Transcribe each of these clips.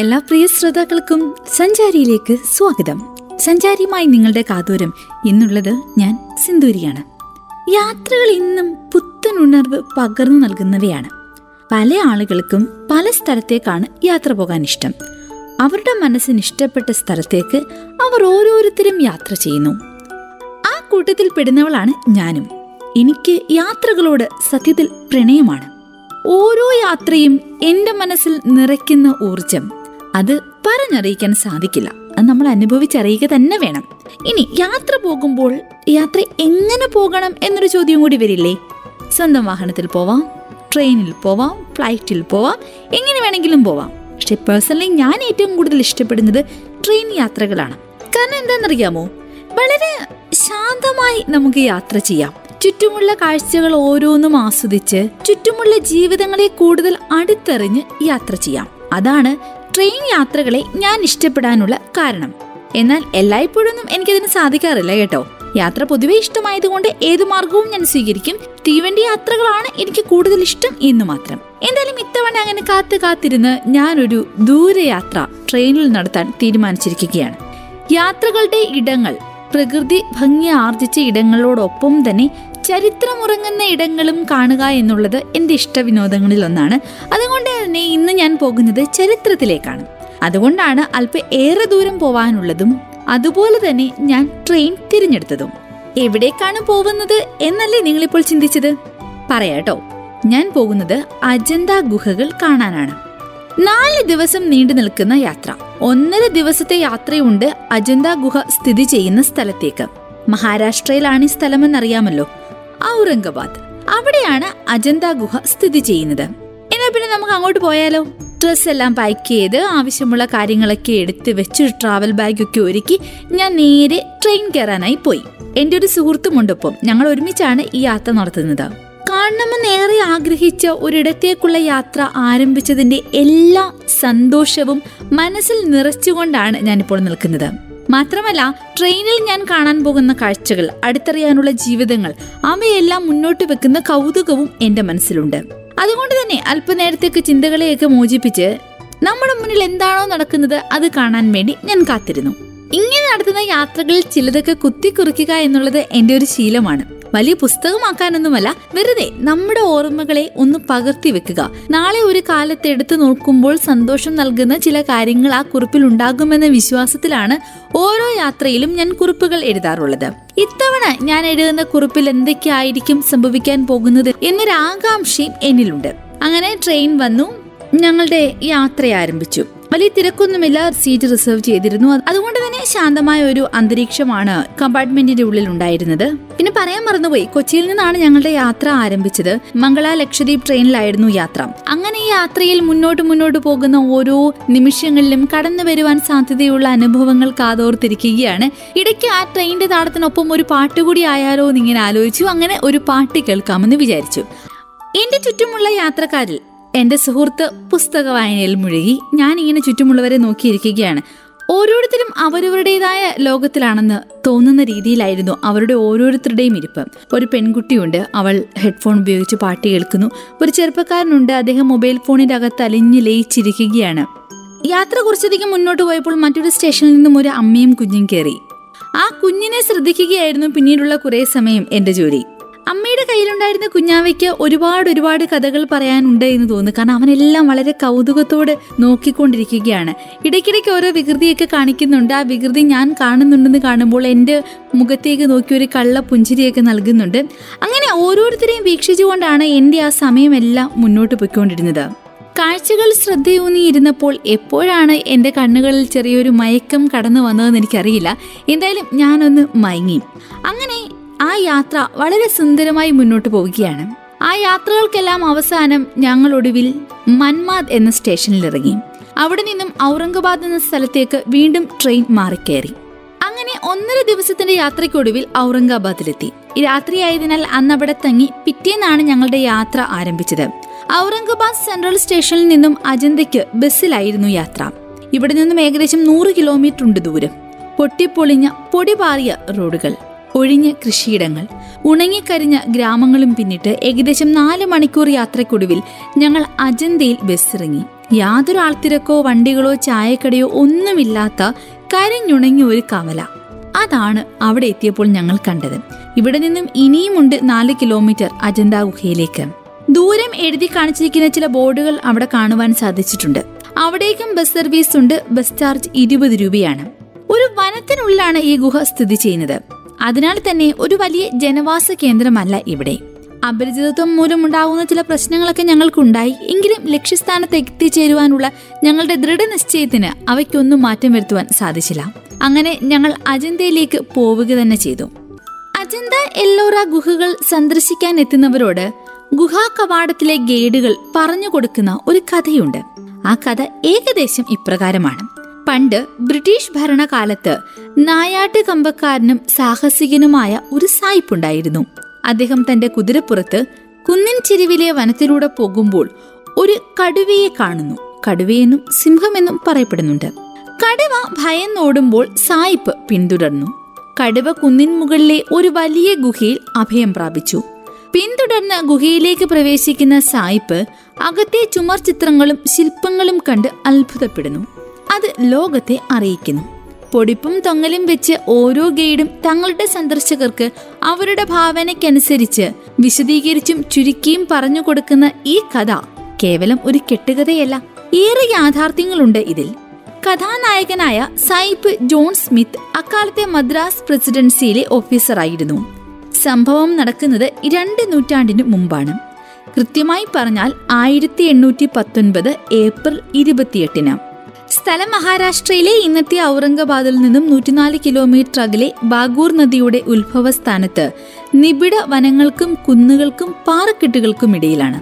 എല്ലാ പ്രിയ ശ്രോതാക്കൾക്കും സഞ്ചാരിയിലേക്ക് സ്വാഗതം. സഞ്ചാരിയുമായി നിങ്ങളുടെ കാതോരം എന്നുള്ളത് ഞാൻ സിന്ദൂരിയാണ്. യാത്രകൾ ഇന്നും പുത്തൻ ഉണർവ് പകർന്നു നൽകുന്നവയാണ്. പല ആളുകൾക്കും പല സ്ഥലത്തേക്കാണ് യാത്ര പോകാൻ ഇഷ്ടം. അവരുടെ മനസ്സിന് ഇഷ്ടപ്പെട്ട സ്ഥലത്തേക്ക് അവർ ഓരോരുത്തരും യാത്ര ചെയ്യുന്നു. ആ കൂട്ടത്തിൽ പെടുന്നവളാണ് ഞാനും. എനിക്ക് യാത്രകളോട് സത്യത്തിൽ പ്രണയമാണ്. ഓരോ യാത്രയും എന്റെ മനസ്സിൽ നിറയ്ക്കുന്ന ഊർജം അത് പറഞ്ഞറിയിക്കാൻ സാധിക്കില്ല. അത് നമ്മൾ അനുഭവിച്ചറിയുക തന്നെ വേണം. ഇനി യാത്ര പോകുമ്പോൾ യാത്ര എങ്ങനെ പോകണം എന്നൊരു ചോദ്യം കൂടി വരില്ലേ? സ്വന്തം വാഹനത്തിൽ പോവാം ട്രെയിനിൽ പോവാം ഫ്ലൈറ്റിൽ പോവാം എങ്ങനെ വേണമെങ്കിലും പോവാം. പക്ഷെ പേഴ്സണലി ഞാൻ ഏറ്റവും കൂടുതൽ ഇഷ്ടപ്പെടുന്നത് ട്രെയിൻ യാത്രകളാണ്. കാരണം എന്താണെന്നറിയാമോ? വളരെ ശാന്തമായി നമുക്ക് യാത്ര ചെയ്യാം. ചുറ്റുമുള്ള കാഴ്ചകൾ ഓരോന്നും ആസ്വദിച്ച് ചുറ്റുമുള്ള ജീവിതങ്ങളെ കൂടുതൽ അടുത്തെറിഞ്ഞ് യാത്ര ചെയ്യാം. അതാണ് ട്രെയിൻ യാത്രകളെ ഞാൻ ഇഷ്ടപ്പെടാനുള്ള കാരണം. എന്നാൽ എല്ലായ്പ്പോഴൊന്നും എനിക്കതിന് സാധിക്കാറില്ല കേട്ടോ. യാത്ര പൊതുവെ ഇഷ്ടമായതുകൊണ്ട് ഏത് മാർഗവും ഞാൻ സ്വീകരിക്കും. തീവണ്ടി യാത്രകളാണ് എനിക്ക് കൂടുതൽ ഇഷ്ടം എന്ന് മാത്രം. എന്തായാലും ഇത്തവണ അങ്ങനെ കാത്തു കാത്തിരുന്ന് ഞാനൊരു ദൂരയാത്ര ട്രെയിനിൽ നടത്താൻ തീരുമാനിച്ചിരിക്കുകയാണ്. യാത്രകളുടെ ഇടങ്ങൾ പ്രകൃതി ഭംഗി ആർജിച്ച ഇടങ്ങളോടൊപ്പം തന്നെ ചരിത്രമുറങ്ങുന്ന ഇടങ്ങളും കാണുക എന്നുള്ളത് എന്റെ ഇഷ്ടവിനോദങ്ങളിൽ ഒന്നാണ് അതുകൊണ്ട് തന്നെ ഇന്ന് ഞാൻ പോകുന്നത് ചരിത്രത്തിലേക്കാണ്. അതുകൊണ്ടാണ് അല്പം ഏറെ ദൂരം പോവാനുള്ളതും അതുപോലെ തന്നെ ഞാൻ ട്രെയിൻ തിരഞ്ഞെടുത്തതും. എവിടേക്കാണ് പോകുന്നത് എന്നല്ലേ നിങ്ങളിപ്പോൾ ചിന്തിച്ചത്? പറയാട്ടോ ഞാൻ പോകുന്നത് അജന്ത ഗുഹകൾ കാണാനാണ്. നാല് ദിവസം നീണ്ടു നിൽക്കുന്ന യാത്ര. ഒന്നര ദിവസത്തെ യാത്രയുണ്ട് അജന്ത ഗുഹ സ്ഥിതി ചെയ്യുന്ന സ്ഥലത്തേക്ക്. മഹാരാഷ്ട്രയിലാണ് ഈ സ്ഥലമെന്നറിയാമല്ലോ. ഔറംഗാബാദ്. അവിടെയാണ് അജന്ത ഗുഹ സ്ഥിതി ചെയ്യുന്നത്. എന്നാ പിന്നെ നമുക്ക് അങ്ങോട്ട് പോയാലോ? ഡ്രസ് എല്ലാം പാക്ക് ചെയ്ത് ആവശ്യമുള്ള കാര്യങ്ങളൊക്കെ എടുത്ത് വെച്ച് ട്രാവൽ ബാഗൊക്കെ ഒരുക്കി ഞാൻ നേരെ ട്രെയിൻ കയറാനായി പോയി. എന്റെ ഒരു സുഹൃത്തുമുണ്ടൊപ്പം ഞങ്ങൾ ഒരുമിച്ചാണ് ഈ യാത്ര നടത്തുന്നത്. കാണണമെന്ന് ഏറെ ആഗ്രഹിച്ച ഒരിടത്തേക്കുള്ള യാത്ര ആരംഭിച്ചതിന്റെ എല്ലാ സന്തോഷവും മനസ്സിൽ നിറച്ചുകൊണ്ടാണ് ഞാനിപ്പോൾ നിൽക്കുന്നത്. മാത്രമല്ല ട്രെയിനിൽ ഞാൻ കാണാൻ പോകുന്ന കാഴ്ചകൾ അടുത്തറിയാനുള്ള ജീവിതങ്ങൾ അവയെല്ലാം മുന്നോട്ട് വെക്കുന്ന കൗതുകവും എന്റെ മനസ്സിലുണ്ട്. അതുകൊണ്ട് തന്നെ അല്പനേരത്തേക്ക് ചിന്തകളെയൊക്കെ മോചിപ്പിച്ച് നമ്മുടെ മുന്നിൽ എന്താണോ നടക്കുന്നത് അത് കാണാൻ വേണ്ടി ഞാൻ കാത്തിരുന്നു. ഇങ്ങനെ നടത്തുന്ന യാത്രകളിൽ ചിലതൊക്കെ കുത്തിക്കുറിക്കുക എന്നുള്ളത് എന്റെ ഒരു ശീലമാണ്. വലിയ പുസ്തകമാക്കാനൊന്നുമല്ല വെറുതെ നമ്മുടെ ഓർമ്മകളെ ഒന്ന് പകർത്തി വെക്കുക. നാളെ ഒരു കാലത്ത് എടുത്തു നോക്കുമ്പോൾ സന്തോഷം നൽകുന്ന ചില കാര്യങ്ങൾ ആ കുറിപ്പിൽ ഉണ്ടാകുമെന്ന വിശ്വാസത്തിലാണ് ഓരോ യാത്രയിലും ഞാൻ കുറിപ്പുകൾ എഴുതാറുള്ളത്. ഇത്തവണ ഞാൻ എഴുതുന്ന കുറിപ്പിൽ എന്തൊക്കെയായിരിക്കും സംഭവിക്കാൻ പോകുന്നത് എന്നൊരു ആകാംക്ഷയും എന്നിലുണ്ട്. അങ്ങനെ ട്രെയിൻ വന്നു ഞങ്ങളുടെ യാത്ര ആരംഭിച്ചു. വലിയ തിരക്കൊന്നുമില്ല സീറ്റ് റിസർവ് ചെയ്തിരുന്നു. അതുകൊണ്ട് തന്നെ ശാന്തമായ ഒരു അന്തരീക്ഷമാണ് കമ്പാർട്ട്മെന്റിന്റെ ഉള്ളിൽ ഉണ്ടായിരുന്നത്. പിന്നെ പറയാൻ മറന്നുപോയി. കൊച്ചിയിൽ നിന്നാണ് ഞങ്ങളുടെ യാത്ര ആരംഭിച്ചത്. മംഗള ലക്ഷദ്വീപ് ട്രെയിനിലായിരുന്നു യാത്ര. അങ്ങനെ ഈ യാത്രയിൽ മുന്നോട്ട് മുന്നോട്ട് പോകുന്ന ഓരോ നിമിഷങ്ങളിലും കടന്നു വരുവാൻ സാധ്യതയുള്ള അനുഭവങ്ങൾ കാതോർത്തിരിക്കുകയാണ്. ഇടയ്ക്ക് ആ ട്രെയിനിന്റെ താളത്തിനൊപ്പം ഒരു പാട്ട് കൂടി ആയാലോ എന്നിങ്ങനെ ആലോചിച്ചു. അങ്ങനെ ഒരു പാട്ട് കേൾക്കാമെന്ന് വിചാരിച്ചു. എന്റെ ചുറ്റുമുള്ള യാത്രക്കാരിൽ എന്റെ സുഹൃത്ത് പുസ്തക വായനയിൽ മുഴുകി. ഞാൻ ഇങ്ങനെ ചുറ്റുമുള്ളവരെ നോക്കിയിരിക്കുകയാണ്. ഓരോരുത്തരും അവരവരുടേതായ ലോകത്തിലാണെന്ന് തോന്നുന്ന രീതിയിലായിരുന്നു അവരുടെ ഓരോരുത്തരുടെയും ഇരിപ്പ്. ഒരു പെൺകുട്ടിയുണ്ട്. അവൾ ഹെഡ്ഫോൺ ഉപയോഗിച്ച് പാട്ട് കേൾക്കുന്നു. ഒരു ചെറുപ്പക്കാരനുണ്ട്. അദ്ദേഹം മൊബൈൽ ഫോണിന്റെ അകത്ത് അലിഞ്ഞ് ലയിച്ചിരിക്കുകയാണ്. യാത്ര കുറച്ചധികം മുന്നോട്ട് പോയപ്പോൾ മറ്റൊരു സ്റ്റേഷനിൽ നിന്നും ഒരു അമ്മയും കുഞ്ഞും കയറി ആ കുഞ്ഞിനെ ശ്രദ്ധിക്കുകയായിരുന്നു. പിന്നീടുള്ള കുറേ സമയം എന്റെ ജോലി. അമ്മയുടെ കയ്യിലുണ്ടായിരുന്ന കുഞ്ഞാവയ്ക്ക് ഒരുപാട് ഒരുപാട് കഥകൾ പറയാനുണ്ട് എന്ന് തോന്നുന്നു. കാരണം അവനെല്ലാം വളരെ കൗതുകത്തോട് നോക്കിക്കൊണ്ടിരിക്കുകയാണ്. ഇടയ്ക്കിടയ്ക്ക് ഓരോ വികൃതിയൊക്കെ കാണിക്കുന്നുണ്ട്. ആ വികൃതി ഞാൻ കാണുന്നുണ്ടെന്ന് കാണുമ്പോൾ എന്റെ മുഖത്തേക്ക് നോക്കി ഒരു കള്ള പുഞ്ചിരിയൊക്കെ നൽകുന്നുണ്ട്. അങ്ങനെ ഓരോരുത്തരെയും വീക്ഷിച്ചുകൊണ്ടാണ് എന്റെ ആ സമയമെല്ലാം മുന്നോട്ട് പോയിക്കൊണ്ടിരുന്നത്. കാഴ്ചകൾ ശ്രദ്ധയൂന്നിയിരുന്നപ്പോൾ എപ്പോഴാണ് എന്റെ കണ്ണുകളിൽ ചെറിയൊരു മയക്കം കടന്നു വന്നതെന്ന് എനിക്കറിയില്ല. എന്തായാലും ഞാനൊന്ന് മയങ്ങി. അങ്ങനെ ആ യാത്ര വളരെ സുന്ദരമായി മുന്നോട്ട് പോവുകയാണ്. ആ യാത്രകൾക്കെല്ലാം അവസാനം ഞങ്ങൾ ഒടുവിൽ മൻമാദ് എന്ന സ്റ്റേഷനിൽ ഇറങ്ങി. അവിടെ നിന്നും ഔറംഗബാദ് എന്ന സ്ഥലത്തേക്ക് വീണ്ടും ട്രെയിൻ മാറിക്കയറി. അങ്ങനെ ഒന്നര ദിവസത്തിന്റെ യാത്രയ്ക്കൊടുവിൽ ഔറംഗാബാദിലെത്തി. രാത്രിയായതിനാൽ അന്ന് അവിടെ തങ്ങി പിറ്റേന്നാണ് ഞങ്ങളുടെ യാത്ര ആരംഭിച്ചത്. ഔറംഗബാദ് സെൻട്രൽ സ്റ്റേഷനിൽ നിന്നും അജന്തയ്ക്ക് ബസ്സിലായിരുന്നു യാത്ര. ഇവിടെ നിന്നും ഏകദേശം നൂറ് കിലോമീറ്റർ ഉണ്ട് ദൂരം. പൊട്ടിപ്പൊളിഞ്ഞ പൊടിപാറിയ റോഡുകൾ. ഒഴിഞ്ഞ കൃഷിയിടങ്ങൾ ഉണങ്ങിക്കരിഞ്ഞ ഗ്രാമങ്ങളും പിന്നിട്ട് ഏകദേശം നാല് മണിക്കൂർ യാത്രയ്ക്കൊടുവിൽ ഞങ്ങൾ അജന്തയിൽ ബസ്സിറങ്ങി. യാതൊരു ആൾത്തിരക്കോ വണ്ടികളോ ചായക്കടയോ ഒന്നുമില്ലാത്ത കരഞ്ഞുണങ്ങിയ ഒരു കവല. അതാണ് അവിടെ എത്തിയപ്പോൾ ഞങ്ങൾ കണ്ടത്. ഇവിടെ നിന്നും ഇനിയുമുണ്ട് നാല് കിലോമീറ്റർ അജന്ത ഗുഹയിലേക്ക്. ദൂരം എഴുതി കാണിച്ചിരിക്കുന്ന ചില ബോർഡുകൾ അവിടെ കാണുവാൻ സാധിച്ചിട്ടുണ്ട്. അവിടേക്കും ബസ് സർവീസ് ഉണ്ട് ബസ് ചാർജ് ഇരുപത് രൂപയാണ്. ഒരു വനത്തിനുള്ളിലാണ് ഈ ഗുഹ സ്ഥിതി ചെയ്യുന്നത്. അതിനാൽ തന്നെ ഒരു വലിയ ജനവാസ കേന്ദ്രമല്ല ഇവിടെ. അപരിചിതത്വം മൂലമുണ്ടാകുന്ന ചില പ്രശ്നങ്ങളൊക്കെ ഞങ്ങൾക്കുണ്ടായി. എങ്കിലും ലക്ഷ്യസ്ഥാനത്ത് എത്തിച്ചേരുവാനുള്ള ഞങ്ങളുടെ ദൃഢനിശ്ചയത്തിന് അവയ്ക്കൊന്നും മാറ്റം വരുത്തുവാൻ സാധിച്ചില്ല. അങ്ങനെ ഞങ്ങൾ അജന്തയിലേക്ക് പോവുക തന്നെ ചെയ്തു. അജന്ത എല്ലോറ ഗുഹകൾ സന്ദർശിക്കാൻ എത്തുന്നവരോട് ഗുഹാ കവാടത്തിലെ ഗൈഡുകൾ പറഞ്ഞു കൊടുക്കുന്ന ഒരു കഥയുണ്ട്. ആ കഥ ഏകദേശം ഇപ്രകാരമാണ്. പണ്ട് ബ്രിട്ടീഷ് ഭരണകാലത്ത് നായാട്ട് കമ്പക്കാരനും സാഹസികനുമായ ഒരു സായിപ്പുണ്ടായിരുന്നു. അദ്ദേഹം തന്റെ കുതിരപ്പുറത്ത് കുന്നിൻ ചെരുവിലെ വനത്തിലൂടെ പോകുമ്പോൾ ഒരു കടുവയെ കാണുന്നു. കടുവയെന്നും സിംഹമെന്നും പറയപ്പെടുന്നുണ്ട്. കടുവ ഭയന്നോടുമ്പോൾ സായിപ്പ് പിന്തുടർന്നു. കടുവ കുന്നിൻ മുകളിലെ ഒരു വലിയ ഗുഹയിൽ അഭയം പ്രാപിച്ചു. പിന്തുടർന്ന് ഗുഹയിലേക്ക് പ്രവേശിക്കുന്ന സായിപ്പ് അകത്തെ ചുമർ ചിത്രങ്ങളും ശില്പങ്ങളും കണ്ട് അത്ഭുതപ്പെടുന്നു. അത് ലോകത്തെ അറിയിക്കുന്നു. പൊടിപ്പും തൊങ്ങലും വെച്ച് ഓരോ ഗൈഡും തങ്ങളുടെ സന്ദർശകർക്ക് അവരുടെ ഭാവനയ്ക്കനുസരിച്ച് വിശദീകരിച്ചും ചുരുക്കിയും പറഞ്ഞു കൊടുക്കുന്ന ഈ കഥ കേവലം ഒരു കെട്ടുകഥയല്ല ഏറെ യാഥാർത്ഥ്യങ്ങളുണ്ട് ഇതിൽ. കഥാനായകനായ സൈപ്പ് ജോൺ സ്മിത്ത് അക്കാലത്തെ മദ്രാസ് പ്രസിഡൻസിയിലെ ഓഫീസറായിരുന്നു. സംഭവം നടക്കുന്നത് രണ്ട് നൂറ്റാണ്ടിനു മുമ്പാണ്. കൃത്യമായി പറഞ്ഞാൽ ആയിരത്തി എണ്ണൂറ്റി പത്തൊൻപത് ഏപ്രിൽ ഇരുപത്തിയെട്ടിന് സ്ഥലം മഹാരാഷ്ട്രയിലെ ഇന്നത്തെ ഔറംഗബാദിൽ നിന്നും നൂറ്റിനാല് കിലോമീറ്റർ അകലെ ബാഗൂർ നദിയുടെ ഉത്ഭവസ്ഥാനത്ത് നിബിഡ വനങ്ങൾക്കും കുന്നുകൾക്കും പാറക്കെട്ടുകൾക്കും ഇടയിലാണ്.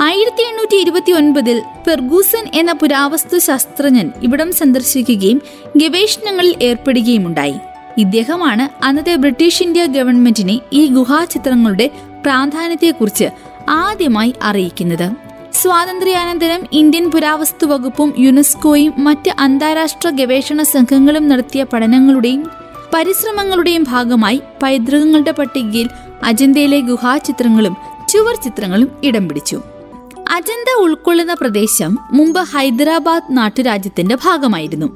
ആയിരത്തി എണ്ണൂറ്റി ഇരുപത്തി ഒൻപതിൽ ഫെർഗൂസൻ എന്ന പുരാവസ്തു ശാസ്ത്രജ്ഞൻ ഇവിടം സന്ദർശിക്കുകയും ഗവേഷണങ്ങളിൽ ഏർപ്പെടുകയുമുണ്ടായി. ഇദ്ദേഹമാണ് അന്നത്തെ ബ്രിട്ടീഷ് ഇന്ത്യ ഗവൺമെന്റിനെ ഈ ഗുഹാചിത്രങ്ങളുടെ പ്രാധാന്യത്തെക്കുറിച്ച് ആദ്യമായി അറിയിക്കുന്നത്. സ്വാതന്ത്ര്യാനന്തരം ഇന്ത്യൻ പുരാവസ്തു വകുപ്പും യുനെസ്കോയും മറ്റ് അന്താരാഷ്ട്ര ഗവേഷണ സംഘങ്ങളും നടത്തിയ പഠനങ്ങളുടെയും പരിശ്രമങ്ങളുടെയും ഭാഗമായി പൈതൃകങ്ങളുടെ പട്ടികയിൽ അജന്തയിലെ ഗുഹാചിത്രങ്ങളും ചുവർ ചിത്രങ്ങളും ഇടം പിടിച്ചു. അജന്ത ഉൾക്കൊള്ളുന്ന പ്രദേശം മുമ്പ് ഹൈദരാബാദ് നാട്ടുരാജ്യത്തിന്റെ ഭാഗമായിരുന്നു.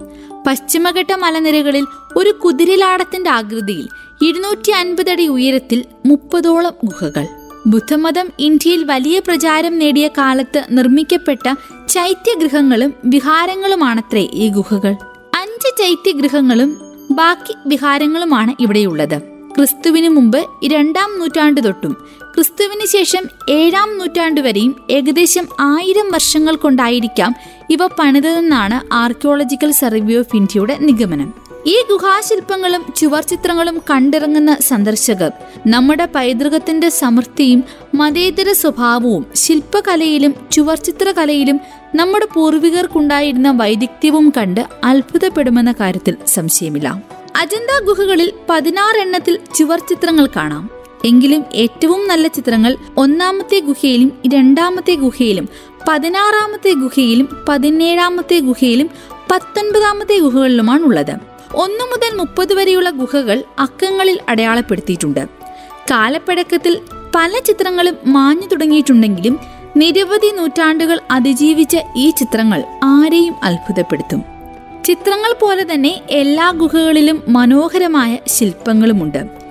പശ്ചിമഘട്ട മലനിരകളിൽ ഒരു കുതിരലാടത്തിന്റെ ആകൃതിയിൽ ഇരുന്നൂറ്റി അൻപതടി ഉയരത്തിൽ മുപ്പതോളം ഗുഹകൾ. ബുദ്ധമതം ഇന്ത്യയിൽ വലിയ പ്രചാരം നേടിയ കാലത്ത് നിർമ്മിക്കപ്പെട്ട ചൈത്യഗൃഹങ്ങളും വിഹാരങ്ങളുമാണത്രേ ഈ ഗുഹകൾ. അഞ്ച് ചൈത്യഗൃഹങ്ങളും ബാക്കി വിഹാരങ്ങളുമാണ് ഇവിടെയുള്ളത്. ക്രിസ്തുവിന് മുമ്പ് രണ്ടാം നൂറ്റാണ്ട് തൊട്ടും ക്രിസ്തുവിന് ശേഷം ഏഴാം നൂറ്റാണ്ട് വരെയും ഏകദേശം ആയിരം വർഷങ്ങൾ കൊണ്ടായിരിക്കാം ഇവ പണിതെന്നാണ് ആർക്കിയോളജിക്കൽ സർവേ ഓഫ് ഇന്ത്യയുടെ നിഗമനം. ഈ ഗുഹാശില്പങ്ങളും ചുവർചിത്രങ്ങളും കണ്ടിറങ്ങുന്ന സന്ദർശകർ നമ്മുടെ പൈതൃകത്തിന്റെ സമൃദ്ധിയും മതേതര സ്വഭാവവും ശില്പകലയിലും ചുവർചിത്രകലയിലും നമ്മുടെ പൂർവികർക്കുണ്ടായിരുന്ന വൈദഗ്ധ്യവും കണ്ട് അത്ഭുതപ്പെടുമെന്ന കാര്യത്തിൽ സംശയമില്ല. അജന്ത ഗുഹകളിൽ പതിനാറെണ്ണത്തിൽ ചുവർചിത്രങ്ങൾ കാണാം. എങ്കിലും ഏറ്റവും നല്ല ചിത്രങ്ങൾ ഒന്നാമത്തെ ഗുഹയിലും രണ്ടാമത്തെ ഗുഹയിലും പതിനാറാമത്തെ ഗുഹയിലും പതിനേഴാമത്തെ ഗുഹയിലും പത്തൊൻപതാമത്തെ ഗുഹകളിലുമാണ് ഉള്ളത് ഒന്നു മുതൽ മുപ്പത് വരെയുള്ള ഗുഹകൾ അക്കങ്ങളിൽ അടയാളപ്പെടുത്തിയിട്ടുണ്ട്. കാലപ്പഴക്കത്തിൽ പല ചിത്രങ്ങളും മാഞ്ഞു തുടങ്ങിയിട്ടുണ്ടെങ്കിലും നിരവധി നൂറ്റാണ്ടുകൾ അതിജീവിച്ച ഈ ചിത്രങ്ങൾ ആരെയും അത്ഭുതപ്പെടുത്തും. ചിത്രങ്ങൾ പോലെ തന്നെ എല്ലാ ഗുഹകളിലും മനോഹരമായ ശില്പങ്ങളുമുണ്ട്.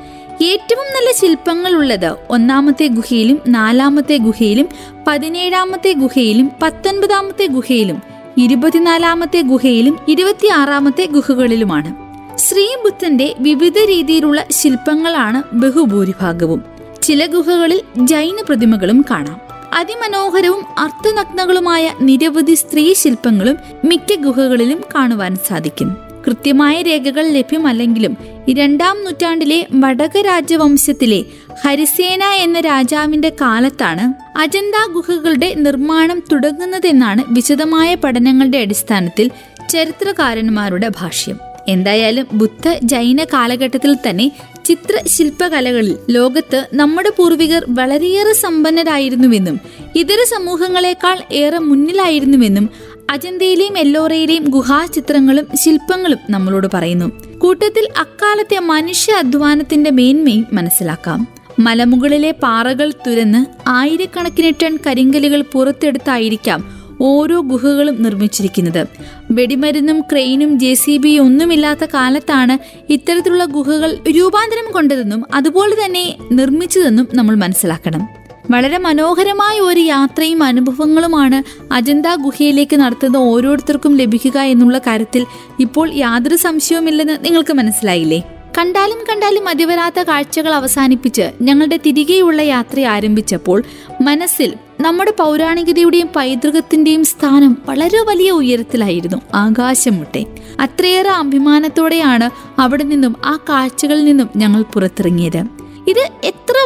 ഏറ്റവും നല്ല ശില്പങ്ങൾ ഉള്ളത് ഒന്നാമത്തെ ഗുഹയിലും നാലാമത്തെ ഗുഹയിലും പതിനേഴാമത്തെ ഗുഹയിലും പത്തൊൻപതാമത്തെ ഗുഹയിലും ഇരുപത്തിനാലാമത്തെ ഗുഹയിലും ഇരുപത്തിയാറാമത്തെ ഗുഹകളിലുമാണ്. ശ്രീബുദ്ധന്റെ വിവിധ രീതിയിലുള്ള ശില്പങ്ങളാണ് ബഹുഭൂരിഭാഗവും. ചില ഗുഹകളിൽ ജൈന പ്രതിമകളും കാണാം. അതിമനോഹരവും അർത്ഥനഗ്നകളുമായ നിരവധി സ്ത്രീ ശില്പങ്ങളും മിക്ക ഗുഹകളിലും കാണുവാൻ സാധിക്കും. കൃത്യമായ രേഖകൾ ലഭ്യമല്ലെങ്കിലും രണ്ടാം നൂറ്റാണ്ടിലെ വടക രാജവംശത്തിലെ ഹരിസേന എന്ന രാജാവിന്റെ കാലത്താണ് അജന്ത ഗുഹകളുടെ നിർമ്മാണം തുടങ്ങുന്നതെന്നാണ് വിശദമായ പഠനങ്ങളുടെ അടിസ്ഥാനത്തിൽ ചരിത്രകാരന്മാരുടെ ഭാഷ്യം. എന്തായാലും ബുദ്ധ ജൈന കാലഘട്ടത്തിൽ തന്നെ ചിത്രശില്പകലകളിൽ ലോകത്ത് നമ്മുടെ പൂർവികർ വളരെയേറെ സമ്പന്നരായിരുന്നുവെന്നും ഇതര സമൂഹങ്ങളെക്കാൾ ഏറെ മുന്നിലായിരുന്നുവെന്നും അജന്തയിലെയും എല്ലോറയിലെയും ഗുഹാചിത്രങ്ങളും ശില്പങ്ങളും നമ്മളോട് പറയുന്നു. കൂട്ടത്തിൽ അക്കാലത്തെ മനുഷ്യ അധ്വാനത്തിന്റെ മേന്മയും മനസ്സിലാക്കാം. മലമുകളിലെ പാറകൾ തുരന്ന് ആയിരക്കണക്കിന് ടൺ കരിങ്കലുകൾ പുറത്തെടുത്തായിരിക്കാം ഓരോ ഗുഹകളും നിർമ്മിച്ചിരിക്കുന്നത്. വെടിമരുന്നും ക്രെയിനും ജെ സി ബി ഒന്നുമില്ലാത്ത കാലത്താണ് ഇത്തരത്തിലുള്ള ഗുഹകൾ രൂപാന്തരം കൊണ്ടതെന്നും അതുപോലെ തന്നെ നിർമ്മിച്ചതെന്നും നമ്മൾ മനസ്സിലാക്കണം. വളരെ മനോഹരമായ ഒരു യാത്രയും അനുഭവങ്ങളുമാണ് അജന്ത ഗുഹയിലേക്ക് നടത്തുന്ന ഓരോരുത്തർക്കും ലഭിക്കുക എന്നുള്ള കാര്യത്തിൽ ഇപ്പോൾ യാതൊരു സംശയവുമില്ലെന്ന് നിങ്ങൾക്ക് മനസ്സിലായില്ലേ? കണ്ടാലും കണ്ടാലും മതിവരാത്ത കാഴ്ചകൾ അവസാനിപ്പിച്ച് ഞങ്ങളുടെ തിരികെയുള്ള യാത്ര ആരംഭിച്ചപ്പോൾ മനസ്സിൽ നമ്മുടെ പൗരാണികതയുടെയും പൈതൃകത്തിന്റെയും സ്ഥാനം വളരെ വലിയ ഉയരത്തിലായിരുന്നു ആകാശം മുട്ടെ അത്രയേറെ അഭിമാനത്തോടെയാണ് അവിടെ നിന്നും ആ കാഴ്ചകളിൽ നിന്നും ഞങ്ങൾ പുറത്തിറങ്ങിയത്. ഇത്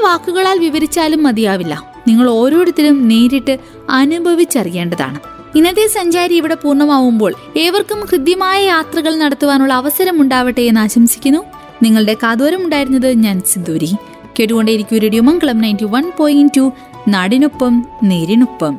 വാക്കുകളാൽ വിവരിച്ചാലും മതിയാവില്ല. നിങ്ങൾ ഓരോരുത്തരും നേരിട്ട് അനുഭവിച്ചറിയേണ്ടതാണ്. ഇന്നത്തെ സഞ്ചാരി ഇവിടെ പൂർണമാവുമ്പോൾ ഏവർക്കും ഹൃദ്യമായ യാത്രകൾ നടത്തുവാനുള്ള അവസരം ഉണ്ടാവട്ടെ എന്ന് ആശംസിക്കുന്നു. നിങ്ങളുടെ കാതോരം ഉണ്ടായിരുന്നത് ഞാൻ Sinduri. കേട്ടുകൊണ്ടേയിരിക്കും radio Mangalam ninety one point two. നാടിനൊപ്പം നേരിനൊപ്പം.